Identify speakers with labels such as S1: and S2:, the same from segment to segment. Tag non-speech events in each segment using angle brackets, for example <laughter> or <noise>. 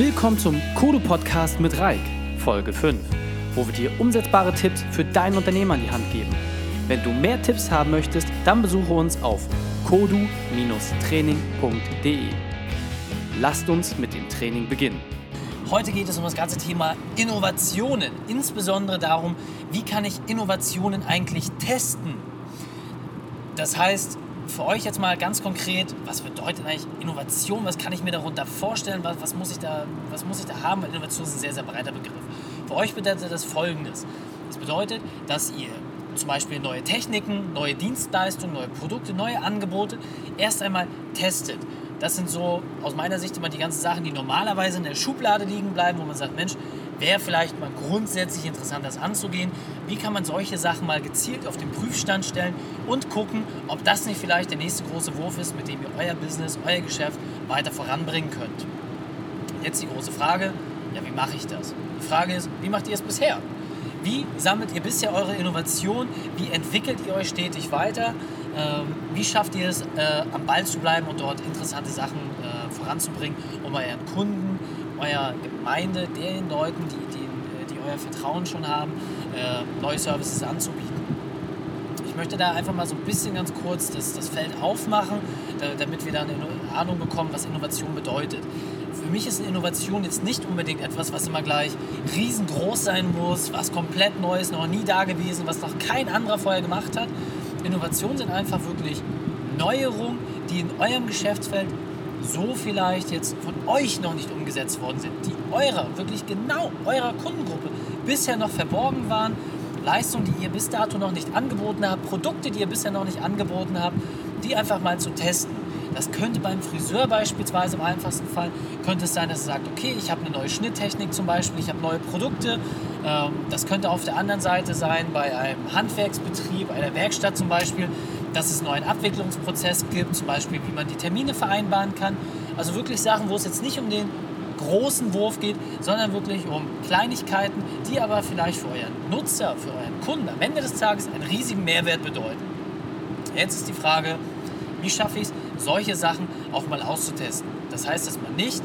S1: Willkommen zum Kodo Podcast mit Reik, Folge 5, wo wir dir umsetzbare Tipps für dein Unternehmen an die Hand geben. Wenn du mehr Tipps haben möchtest, dann besuche uns auf kodu-training.de. Lasst uns mit dem Training beginnen.
S2: Heute geht es um das ganze Thema Innovationen, insbesondere darum, wie kann ich Innovationen eigentlich testen. Das heißt, für euch jetzt mal ganz konkret, was bedeutet eigentlich Innovation? Was kann ich mir darunter vorstellen? Was, was, muss, ich da, was muss ich da haben? Innovation ist ein sehr, sehr breiter Begriff. Für euch bedeutet das folgendes. Das bedeutet, dass ihr zum Beispiel neue Techniken, neue Dienstleistungen, neue Produkte, neue Angebote erst einmal testet. Das sind so aus meiner Sicht immer die ganzen Sachen, die normalerweise in der Schublade liegen bleiben, wo man sagt, Mensch, wäre vielleicht mal grundsätzlich interessant, das anzugehen. Wie kann man solche Sachen mal gezielt auf den Prüfstand stellen und gucken, ob das nicht vielleicht der nächste große Wurf ist, mit dem ihr euer Business, euer Geschäft weiter voranbringen könnt. Jetzt die große Frage, ja, wie mache ich das? Die Frage ist, wie macht ihr es bisher? Wie sammelt ihr bisher eure Innovation? Wie entwickelt ihr euch stetig weiter? Ähm, wie schafft ihr es, äh, am Ball zu bleiben und dort interessante Sachen äh, voranzubringen, um euren Kunden, eurer Gemeinde, den Leuten, die, die, die euer Vertrauen schon haben, äh, neue Services anzubieten. Ich möchte da einfach mal so ein bisschen ganz kurz das, das Feld aufmachen, damit wir dann eine Ahnung bekommen, was Innovation bedeutet. Für mich ist Innovation jetzt nicht unbedingt etwas, was immer gleich riesengroß sein muss, was komplett neu ist, noch nie da gewesen, was noch kein anderer vorher gemacht hat. Innovationen sind einfach wirklich Neuerungen, die in eurem Geschäftsfeld so vielleicht jetzt von euch noch nicht umgesetzt worden sind, die eurer, wirklich genau eurer Kundengruppe bisher noch verborgen waren, Leistungen, die ihr bis dato noch nicht angeboten habt, Produkte, die ihr bisher noch nicht angeboten habt, die einfach mal zu testen. Das könnte beim Friseur beispielsweise im einfachsten Fall, könnte es sein, dass er sagt, okay, ich habe eine neue Schnitttechnik zum Beispiel, ich habe neue Produkte. Ähm, das könnte auf der anderen Seite sein, bei einem Handwerksbetrieb, einer Werkstatt zum Beispiel, dass es einen neuen Abwicklungsprozess gibt, zum Beispiel, wie man die Termine vereinbaren kann. Also wirklich Sachen, wo es jetzt nicht um den großen Wurf geht, sondern wirklich um Kleinigkeiten, die aber vielleicht für euren Nutzer, für euren Kunden am Ende des Tages einen riesigen Mehrwert bedeuten. Jetzt ist die Frage, wie schaffe ich es, solche Sachen auch mal auszutesten? Das heißt, dass man nicht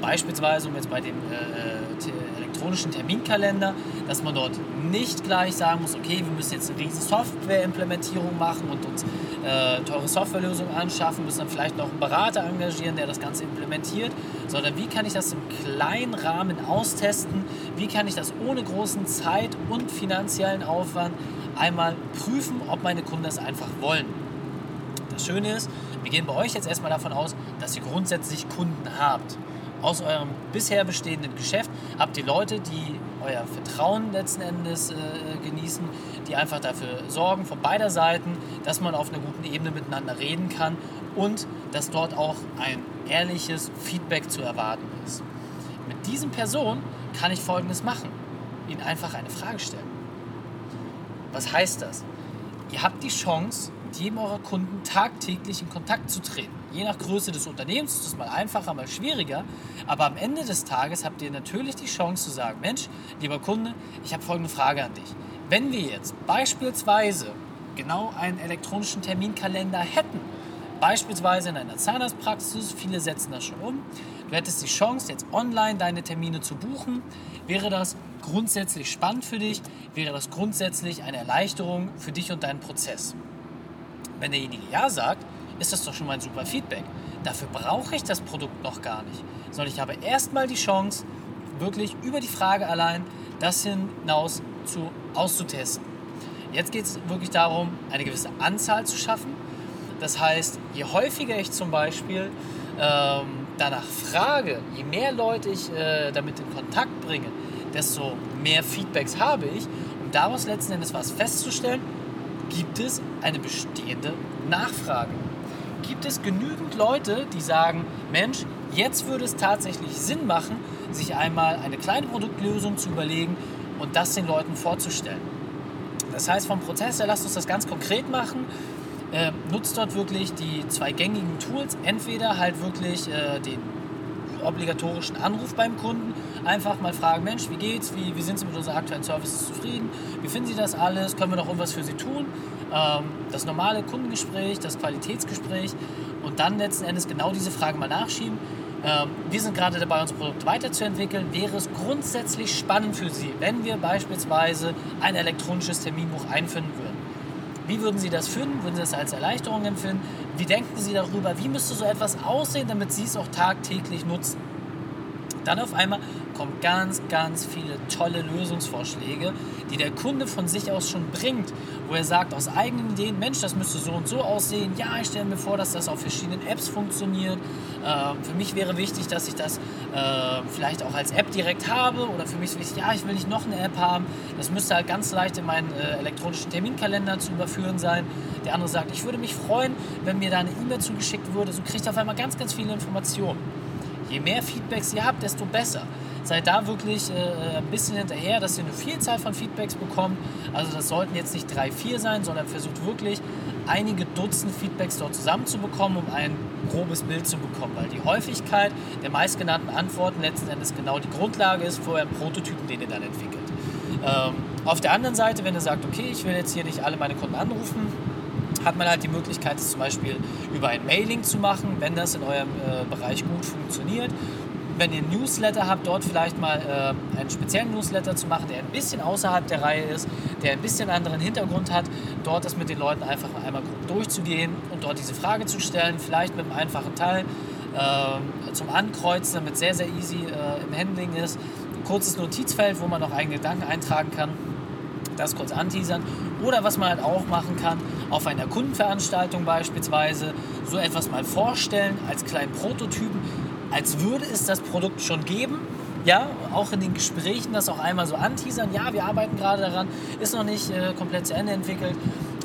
S2: beispielsweise, um jetzt bei dem äh, elektronischen Terminkalender, dass man dort nicht gleich sagen muss, okay, wir müssen jetzt eine riesige Software-Implementierung machen und uns äh, teure Softwarelösungen anschaffen, müssen dann vielleicht noch einen Berater engagieren, der das Ganze implementiert, sondern wie kann ich das im kleinen Rahmen austesten, wie kann ich das ohne großen Zeit- und finanziellen Aufwand einmal prüfen, ob meine Kunden das einfach wollen. Das Schöne ist, wir gehen bei euch jetzt erstmal davon aus, dass ihr grundsätzlich Kunden habt aus eurem bisher bestehenden Geschäft habt ihr Leute, die euer Vertrauen letzten Endes äh, genießen, die einfach dafür sorgen, von beider Seiten, dass man auf einer guten Ebene miteinander reden kann und dass dort auch ein ehrliches Feedback zu erwarten ist. Mit diesen Personen kann ich Folgendes machen. Ihnen einfach eine Frage stellen. Was heißt das? Ihr habt die Chance, mit jedem eurer Kunden tagtäglich in Kontakt zu treten. Je nach Größe des Unternehmens ist es mal einfacher, mal schwieriger. Aber am Ende des Tages habt ihr natürlich die Chance zu sagen, Mensch, lieber Kunde, ich habe folgende Frage an dich. Wenn wir jetzt beispielsweise genau einen elektronischen Terminkalender hätten, beispielsweise in einer Zahnarztpraxis, viele setzen das schon um, du hättest die Chance, jetzt online deine Termine zu buchen, wäre das grundsätzlich spannend für dich, wäre das grundsätzlich eine Erleichterung für dich und deinen Prozess. Wenn derjenige Ja sagt, ist das doch schon mal ein super Feedback. Dafür brauche ich das Produkt noch gar nicht, sondern ich habe erstmal die Chance, wirklich über die Frage allein das hinaus zu, auszutesten. Jetzt geht es wirklich darum, eine gewisse Anzahl zu schaffen. Das heißt, je häufiger ich zum Beispiel ähm, danach frage, je mehr Leute ich äh, damit in Kontakt bringe, desto mehr Feedbacks habe ich, um daraus letzten Endes was festzustellen, gibt es eine bestehende Nachfrage gibt es genügend Leute, die sagen, Mensch, jetzt würde es tatsächlich Sinn machen, sich einmal eine kleine Produktlösung zu überlegen und das den Leuten vorzustellen. Das heißt, vom Prozess her, lasst uns das ganz konkret machen. Äh, nutzt dort wirklich die zwei gängigen Tools. Entweder halt wirklich äh, den obligatorischen Anruf beim Kunden. Einfach mal fragen, Mensch, wie geht's? Wie, wie sind Sie mit unseren aktuellen Services zufrieden? Wie finden Sie das alles? Können wir noch irgendwas für Sie tun? Ähm, das normale Kundengespräch, das Qualitätsgespräch und dann letzten Endes genau diese Frage mal nachschieben. ähm, wir sind gerade dabei, unser Produkt weiterzuentwickeln. Wäre es grundsätzlich spannend für Sie, wenn wir beispielsweise ein elektronisches Terminbuch einführen würden? Wie würden Sie das finden? Würden Sie das als Erleichterung empfinden? Wie denken Sie darüber? Wie müsste so etwas aussehen, damit Sie es auch tagtäglich nutzen? Dann auf einmal kommen ganz, ganz viele tolle Lösungsvorschläge, die der Kunde von sich aus schon bringt, wo er sagt aus eigenen Ideen, Mensch, das müsste so und so aussehen. Ja, ich stelle mir vor, dass das auf verschiedenen Apps funktioniert. Äh, für mich wäre wichtig, dass ich das äh, vielleicht auch als App direkt habe oder für mich ist wichtig, ja, ich will nicht noch eine App haben. Das müsste halt ganz leicht in meinen äh, elektronischen Terminkalender zu überführen sein. Der andere sagt, ich würde mich freuen, wenn mir da eine E-Mail zugeschickt würde. So kriegt er auf einmal ganz, ganz viele Informationen. Je mehr Feedbacks ihr habt, desto besser. Seid da wirklich äh, ein bisschen hinterher, dass ihr eine Vielzahl von Feedbacks bekommt. Also das sollten jetzt nicht drei, vier sein, sondern versucht wirklich einige Dutzend Feedbacks dort zusammenzubekommen, um ein grobes Bild zu bekommen. Weil die Häufigkeit der meistgenannten Antworten letzten Endes genau die Grundlage ist für euren Prototypen, den ihr dann entwickelt. Ähm, auf der anderen Seite, wenn ihr sagt, okay, ich will jetzt hier nicht alle meine Kunden anrufen, hat man halt die Möglichkeit, es zum Beispiel über ein Mailing zu machen, wenn das in eurem äh, Bereich gut funktioniert. Wenn ihr Newsletter habt, dort vielleicht mal äh, einen speziellen Newsletter zu machen, der ein bisschen außerhalb der Reihe ist, der ein bisschen anderen Hintergrund hat, dort das mit den Leuten einfach einmal grob durchzugehen und dort diese Frage zu stellen, vielleicht mit einem einfachen Teil äh, zum Ankreuzen, damit sehr, sehr easy äh, im Handling ist. Ein kurzes Notizfeld, wo man noch eigene Gedanken eintragen kann das kurz anteasern. Oder was man halt auch machen kann, auf einer Kundenveranstaltung beispielsweise so etwas mal vorstellen als kleinen Prototypen, als würde es das Produkt schon geben. Ja, auch in den Gesprächen das auch einmal so anteasern. Ja, wir arbeiten gerade daran, ist noch nicht äh, komplett zu Ende entwickelt.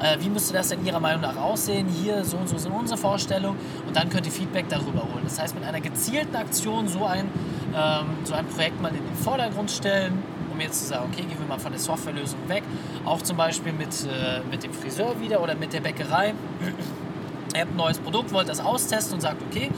S2: Äh, wie müsste das denn Ihrer Meinung nach aussehen? Hier, so und so sind unsere Vorstellungen. Und dann könnt ihr Feedback darüber holen. Das heißt, mit einer gezielten Aktion so ein, ähm, so ein Projekt mal in den Vordergrund stellen, um jetzt zu sagen, okay, gehen wir mal von der Softwarelösung weg. Auch zum Beispiel mit, äh, mit dem Friseur wieder oder mit der Bäckerei. <clears throat> Ihr habt ein neues Produkt, wollt das austesten und sagt, okay,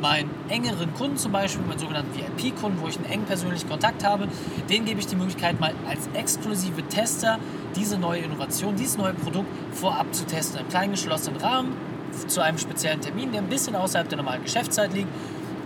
S2: meinen engeren Kunden zum Beispiel, meinen sogenannten VIP-Kunden, wo ich einen engen persönlichen Kontakt habe, den gebe ich die Möglichkeit, mal als exklusive Tester diese neue Innovation, dieses neue Produkt vorab zu testen. Im kleinen geschlossenen Rahmen, zu einem speziellen Termin, der ein bisschen außerhalb der normalen Geschäftszeit liegt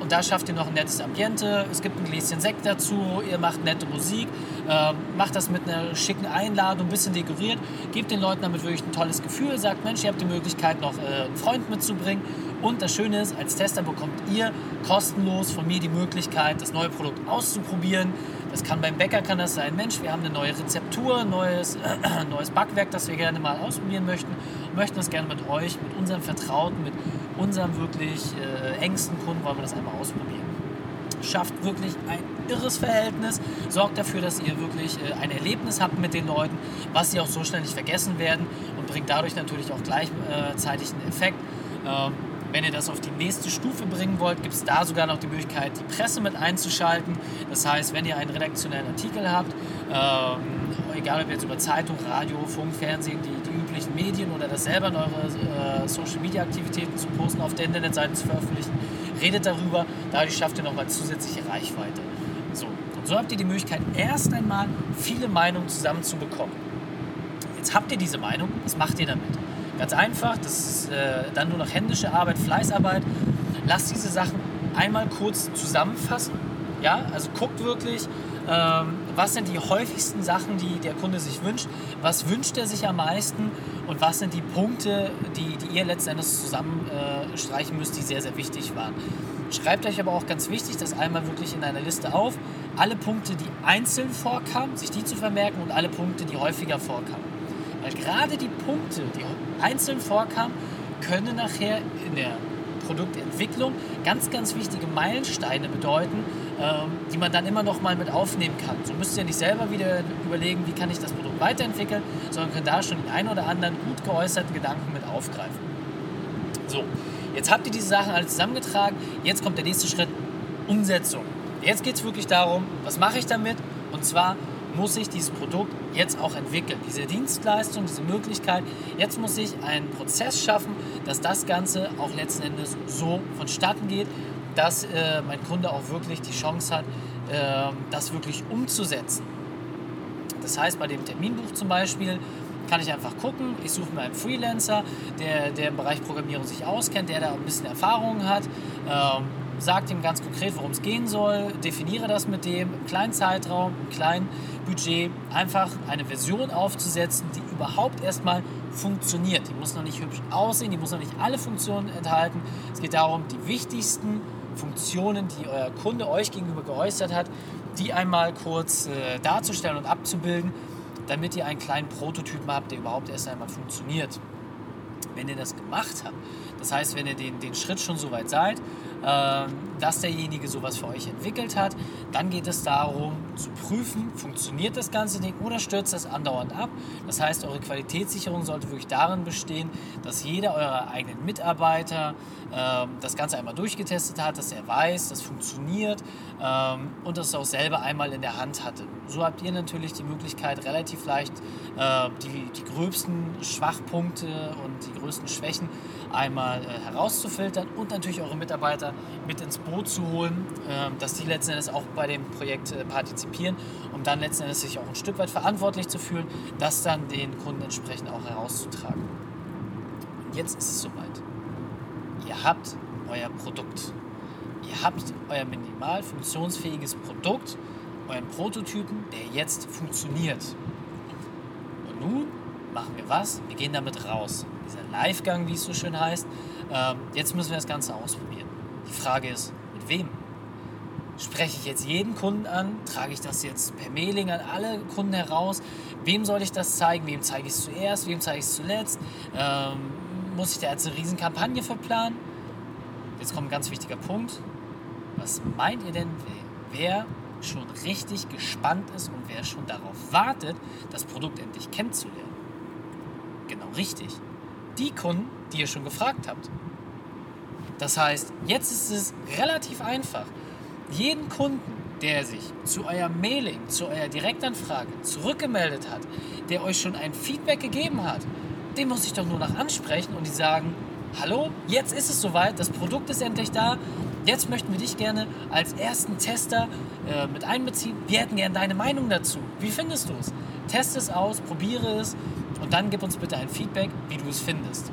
S2: und da schafft ihr noch ein nettes Ambiente. Es gibt ein Gläschen Sekt dazu, ihr macht nette Musik, äh, macht das mit einer schicken Einladung, ein bisschen dekoriert, gebt den Leuten damit wirklich ein tolles Gefühl, sagt, Mensch, ihr habt die Möglichkeit, noch äh, einen Freund mitzubringen. Und das Schöne ist, als Tester bekommt ihr kostenlos von mir die Möglichkeit, das neue Produkt auszuprobieren. Das kann beim Bäcker kann das sein, Mensch, wir haben eine neue Rezeptur, neues, äh, <clears throat> neues Backwerk, das wir gerne mal ausprobieren möchten und möchten das gerne mit euch, mit unseren Vertrauten, mit unserem wirklich äh, engsten Kunden wollen wir das einmal ausprobieren. Schafft wirklich ein irres Verhältnis, sorgt dafür, dass ihr wirklich äh, ein Erlebnis habt mit den Leuten, was sie auch so schnell nicht vergessen werden und bringt dadurch natürlich auch gleichzeitig einen Effekt. Ähm, wenn ihr das auf die nächste Stufe bringen wollt, gibt es da sogar noch die Möglichkeit, die Presse mit einzuschalten. Das heißt, wenn ihr einen redaktionellen Artikel habt, ähm, egal ob jetzt über Zeitung, Radio, Funk, Fernsehen, die, die üblichen Medien oder das selber in eure äh, Social Media Aktivitäten zu posten, auf der Internetseite zu veröffentlichen, redet darüber. Dadurch schafft ihr nochmal zusätzliche Reichweite. So, und so habt ihr die Möglichkeit, erst einmal viele Meinungen zusammenzubekommen. Jetzt habt ihr diese Meinung, was macht ihr damit? Ganz einfach, das ist äh, dann nur noch händische Arbeit, Fleißarbeit. Lasst diese Sachen einmal kurz zusammenfassen. Ja, also guckt wirklich, was sind die häufigsten Sachen, die der Kunde sich wünscht, was wünscht er sich am meisten und was sind die Punkte, die, die ihr letzten Endes zusammenstreichen äh, müsst, die sehr, sehr wichtig waren. Schreibt euch aber auch ganz wichtig, das einmal wirklich in einer Liste auf. Alle Punkte, die einzeln vorkamen, sich die zu vermerken und alle Punkte, die häufiger vorkamen. Weil gerade die Punkte, die einzeln vorkamen, können nachher in der Produktentwicklung ganz, ganz wichtige Meilensteine bedeuten, ähm, die man dann immer noch mal mit aufnehmen kann. So müsst ihr nicht selber wieder überlegen, wie kann ich das Produkt weiterentwickeln, sondern könnt da schon den einen oder anderen gut geäußerten Gedanken mit aufgreifen. So, jetzt habt ihr diese Sachen alle zusammengetragen. Jetzt kommt der nächste Schritt, Umsetzung. Jetzt geht es wirklich darum, was mache ich damit? Und zwar muss ich dieses Produkt jetzt auch entwickeln. Diese Dienstleistung, diese Möglichkeit, jetzt muss ich einen Prozess schaffen, dass das Ganze auch letzten Endes so vonstatten geht, dass äh, mein Kunde auch wirklich die Chance hat, äh, das wirklich umzusetzen. Das heißt, bei dem Terminbuch zum Beispiel kann ich einfach gucken, ich suche mir einen Freelancer, der, der im Bereich Programmierung sich auskennt, der da ein bisschen Erfahrung hat. Ähm, sag ihm ganz konkret, worum es gehen soll, definiere das mit dem im kleinen Zeitraum, im kleinen Budget, einfach eine Version aufzusetzen, die überhaupt erstmal funktioniert. Die muss noch nicht hübsch aussehen, die muss noch nicht alle Funktionen enthalten. Es geht darum, die wichtigsten Funktionen, die euer Kunde euch gegenüber geäußert hat, die einmal kurz äh, darzustellen und abzubilden, damit ihr einen kleinen Prototypen habt, der überhaupt erst einmal funktioniert. Wenn ihr das gemacht habt, das heißt, wenn ihr den, den Schritt schon so weit seid, äh, dass derjenige sowas für euch entwickelt hat, dann geht es darum zu prüfen, funktioniert das ganze Ding oder stürzt das andauernd ab. Das heißt, eure Qualitätssicherung sollte wirklich darin bestehen, dass jeder eurer eigenen Mitarbeiter äh, das Ganze einmal durchgetestet hat, dass er weiß, das funktioniert äh, und das auch selber einmal in der Hand hatte. So habt ihr natürlich die Möglichkeit, relativ leicht äh, die, die gröbsten Schwachpunkte und die größten Schwächen einmal äh, herauszufiltern und natürlich eure Mitarbeiter mit ins Boot zu holen, äh, dass die letzten Endes auch bei dem Projekt äh, partizipieren, um dann letzten Endes sich auch ein Stück weit verantwortlich zu fühlen, das dann den Kunden entsprechend auch herauszutragen. Und jetzt ist es soweit. Ihr habt euer Produkt. Ihr habt euer minimal funktionsfähiges Produkt, euren Prototypen, der jetzt funktioniert. Und nun machen wir was? Wir gehen damit raus. Dieser Livegang, wie es so schön heißt. Ähm, jetzt müssen wir das Ganze ausprobieren. Die Frage ist, mit wem? Spreche ich jetzt jeden Kunden an? Trage ich das jetzt per Mailing an alle Kunden heraus? Wem soll ich das zeigen? Wem zeige ich es zuerst? Wem zeige ich es zuletzt? Ähm, muss ich da jetzt eine Riesenkampagne verplanen? Jetzt kommt ein ganz wichtiger Punkt. Was meint ihr denn, wer schon richtig gespannt ist und wer schon darauf wartet, das Produkt endlich kennenzulernen? Genau richtig. Die Kunden, die ihr schon gefragt habt. Das heißt, jetzt ist es relativ einfach. Jeden Kunden, der sich zu eurem Mailing, zu eurer Direktanfrage zurückgemeldet hat, der euch schon ein Feedback gegeben hat, den muss ich doch nur noch ansprechen und die sagen, hallo, jetzt ist es soweit, das Produkt ist endlich da, jetzt möchten wir dich gerne als ersten Tester äh, mit einbeziehen. Wir hätten gerne deine Meinung dazu. Wie findest du es? Test es aus, probiere es und dann gib uns bitte ein Feedback, wie du es findest.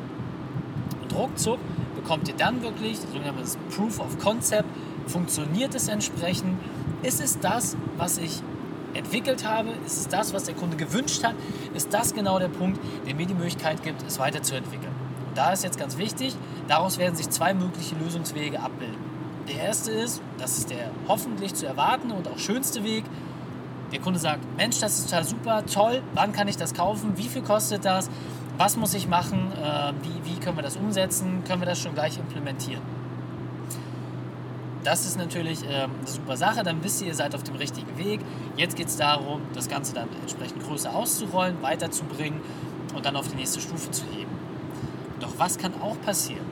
S2: Und ruckzuck bekommt ihr dann wirklich sogenanntes Proof of Concept. Funktioniert es entsprechend? Ist es das, was ich entwickelt habe? Ist es das, was der Kunde gewünscht hat? Ist das genau der Punkt, der mir die Möglichkeit gibt, es weiterzuentwickeln? Und da ist jetzt ganz wichtig, daraus werden sich zwei mögliche Lösungswege abbilden. Der erste ist, das ist der hoffentlich zu erwartende und auch schönste Weg, der Kunde sagt, Mensch, das ist total super, toll, wann kann ich das kaufen, wie viel kostet das, was muss ich machen, äh, wie, wie können wir das umsetzen, können wir das schon gleich implementieren. Das ist natürlich äh, eine super Sache, dann wisst ihr, ihr seid auf dem richtigen Weg. Jetzt geht es darum, das Ganze dann entsprechend größer auszurollen, weiterzubringen und dann auf die nächste Stufe zu heben. Doch was kann auch passieren?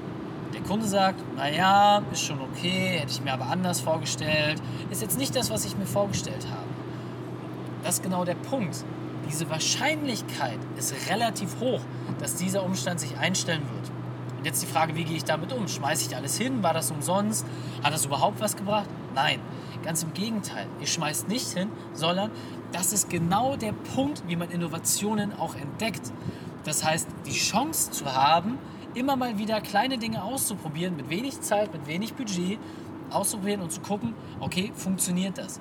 S2: Der Kunde sagt, naja, ist schon okay, hätte ich mir aber anders vorgestellt, ist jetzt nicht das, was ich mir vorgestellt habe. Das ist genau der Punkt. Diese Wahrscheinlichkeit ist relativ hoch, dass dieser Umstand sich einstellen wird. Und jetzt die Frage, wie gehe ich damit um? Schmeiße ich alles hin? War das umsonst? Hat das überhaupt was gebracht? Nein, ganz im Gegenteil. Ihr schmeißt nicht hin, sondern das ist genau der Punkt, wie man Innovationen auch entdeckt. Das heißt, die Chance zu haben, immer mal wieder kleine Dinge auszuprobieren, mit wenig Zeit, mit wenig Budget, auszuprobieren und zu gucken, okay, funktioniert das?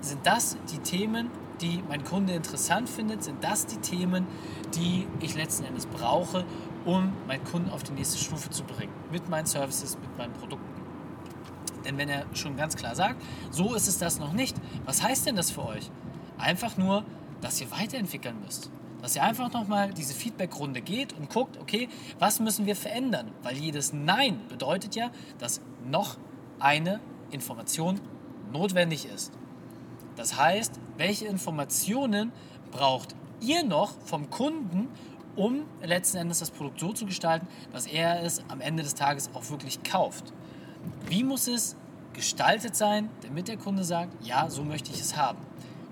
S2: Sind das die Themen, die mein Kunde interessant findet? Sind das die Themen, die ich letzten Endes brauche, um meinen Kunden auf die nächste Stufe zu bringen? Mit meinen Services, mit meinen Produkten. Denn wenn er schon ganz klar sagt, so ist es das noch nicht, was heißt denn das für euch? Einfach nur, dass ihr weiterentwickeln müsst. Dass ihr einfach nochmal diese Feedback-Runde geht und guckt, okay, was müssen wir verändern? Weil jedes Nein bedeutet ja, dass noch eine Information notwendig ist. Das heißt, welche Informationen braucht ihr noch vom Kunden, um letzten Endes das Produkt so zu gestalten, dass er es am Ende des Tages auch wirklich kauft? Wie muss es gestaltet sein, damit der Kunde sagt, ja, so möchte ich es haben?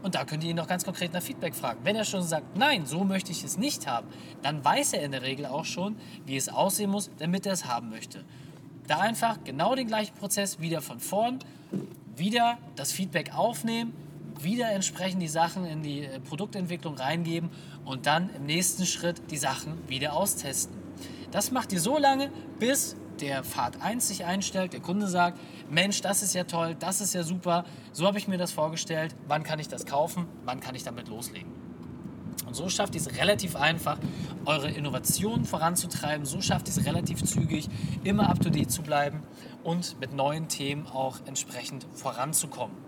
S2: Und da könnt ihr ihn noch ganz konkret nach Feedback fragen. Wenn er schon sagt, nein, so möchte ich es nicht haben, dann weiß er in der Regel auch schon, wie es aussehen muss, damit er es haben möchte. Da einfach genau den gleichen Prozess wieder von vorn, wieder das Feedback aufnehmen, wieder entsprechend die Sachen in die äh, Produktentwicklung reingeben und dann im nächsten Schritt die Sachen wieder austesten. Das macht ihr so lange, bis der Fahrt 1 sich einstellt, der Kunde sagt, Mensch, das ist ja toll, das ist ja super, so habe ich mir das vorgestellt, wann kann ich das kaufen, wann kann ich damit loslegen. Und so schafft ihr es relativ einfach, eure Innovationen voranzutreiben. So schafft ihr es relativ zügig, immer up-to-date zu bleiben und mit neuen Themen auch entsprechend voranzukommen.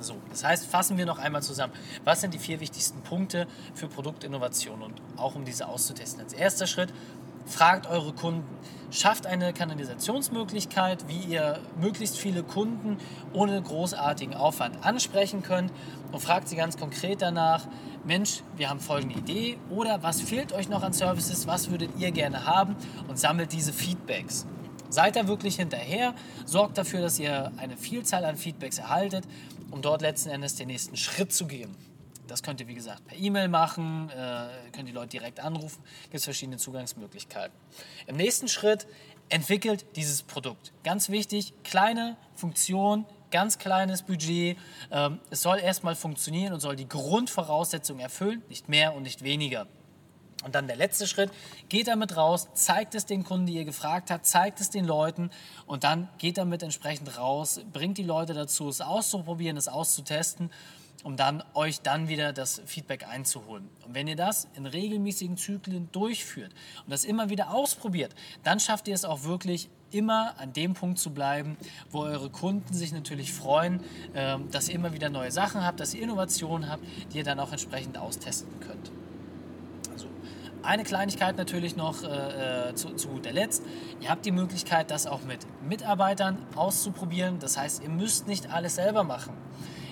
S2: So, das heißt, fassen wir noch einmal zusammen. Was sind die vier wichtigsten Punkte für Produktinnovation und auch um diese auszutesten? Als erster Schritt, fragt eure Kunden. Schafft eine Kanalisationsmöglichkeit, wie ihr möglichst viele Kunden ohne großartigen Aufwand ansprechen könnt und fragt sie ganz konkret danach, Mensch, wir haben folgende Idee oder was fehlt euch noch an Services, was würdet ihr gerne haben und sammelt diese Feedbacks. Seid da wirklich hinterher, sorgt dafür, dass ihr eine Vielzahl an Feedbacks erhaltet, um dort letzten Endes den nächsten Schritt zu gehen. Das könnt ihr, wie gesagt, per E-Mail machen, äh, könnt die Leute direkt anrufen, gibt es verschiedene Zugangsmöglichkeiten. Im nächsten Schritt entwickelt dieses Produkt. Ganz wichtig, kleine Funktion, ganz kleines Budget. Ähm, es soll erstmal funktionieren und soll die Grundvoraussetzungen erfüllen, nicht mehr und nicht weniger. Und dann der letzte Schritt, geht damit raus, zeigt es den Kunden, die ihr gefragt habt, zeigt es den Leuten und dann geht damit entsprechend raus, bringt die Leute dazu, es auszuprobieren, es auszutesten, um dann euch dann wieder das Feedback einzuholen. Und wenn ihr das in regelmäßigen Zyklen durchführt und das immer wieder ausprobiert, dann schafft ihr es auch wirklich immer an dem Punkt zu bleiben, wo eure Kunden sich natürlich freuen, ähm, dass ihr immer wieder neue Sachen habt, dass ihr Innovationen habt, die ihr dann auch entsprechend austesten könnt. Eine Kleinigkeit natürlich noch äh, äh, zu, zu guter Letzt. Ihr habt die Möglichkeit, das auch mit Mitarbeitern auszuprobieren. Das heißt, ihr müsst nicht alles selber machen.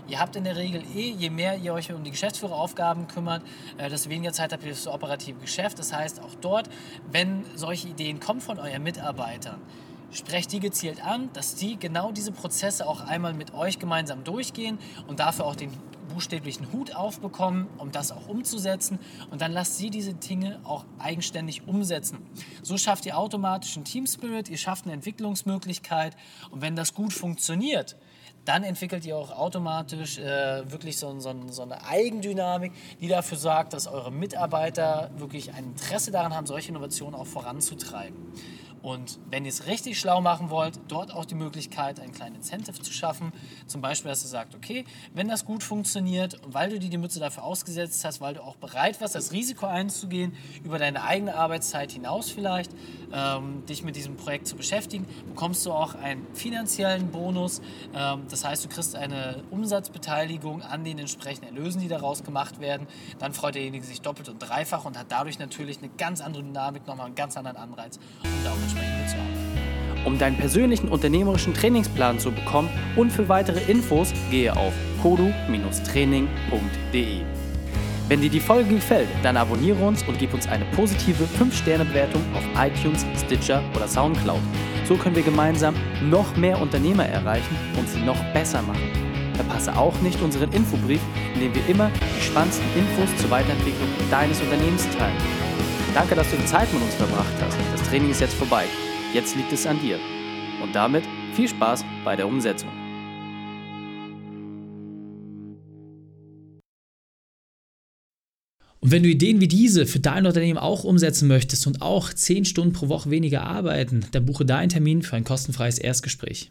S2: Ihr habt in der Regel eh, je mehr ihr euch um die Geschäftsführeraufgaben kümmert, äh, desto weniger Zeit habt ihr fürs operative Geschäft. Das heißt, auch dort, wenn solche Ideen kommen von euren Mitarbeitern, sprecht die gezielt an, dass die genau diese Prozesse auch einmal mit euch gemeinsam durchgehen und dafür auch den buchstäblichen Hut aufbekommen, um das auch umzusetzen. Und dann lasst sie diese Dinge auch eigenständig umsetzen. So schafft ihr automatisch einen Team Spirit, ihr schafft eine Entwicklungsmöglichkeit. Und wenn das gut funktioniert, dann entwickelt ihr auch automatisch äh, wirklich so, so, so, eine Eigendynamik, die dafür sorgt, dass eure Mitarbeiter wirklich ein Interesse daran haben, solche Innovationen auch voranzutreiben. Und wenn ihr es richtig schlau machen wollt, dort auch die Möglichkeit, einen kleinen Incentive zu schaffen. Zum Beispiel, dass ihr sagt, okay, wenn das gut funktioniert und weil du dir die Mütze dafür ausgesetzt hast, weil du auch bereit warst, das Risiko einzugehen, über deine eigene Arbeitszeit hinaus vielleicht, ähm, dich mit diesem Projekt zu beschäftigen, bekommst du auch einen finanziellen Bonus. Ähm, das heißt, du kriegst eine Umsatzbeteiligung an den entsprechenden Erlösen, die daraus gemacht werden. Dann freut derjenige sich doppelt und dreifach und hat dadurch natürlich eine ganz andere Dynamik, nochmal einen ganz anderen Anreiz, um da auch entsprechend mitzuarbeiten.
S1: Um deinen persönlichen unternehmerischen Trainingsplan zu bekommen und für weitere Infos gehe auf kodu-training.de. Wenn dir die Folge gefällt, dann abonniere uns und gib uns eine positive 5-Sterne-Bewertung auf iTunes, Stitcher oder Soundcloud. So können wir gemeinsam noch mehr Unternehmer erreichen und sie noch besser machen. Verpasse auch nicht unseren Infobrief, in dem wir immer die spannendsten Infos zur Weiterentwicklung deines Unternehmens teilen. Danke, dass du die Zeit mit uns verbracht hast. Training ist jetzt vorbei. Jetzt liegt es an dir. Und damit viel Spaß bei der Umsetzung.
S3: Und wenn du Ideen wie diese für dein Unternehmen auch umsetzen möchtest und auch 10 Stunden pro Woche weniger arbeiten, dann buche deinen Termin für ein kostenfreies Erstgespräch.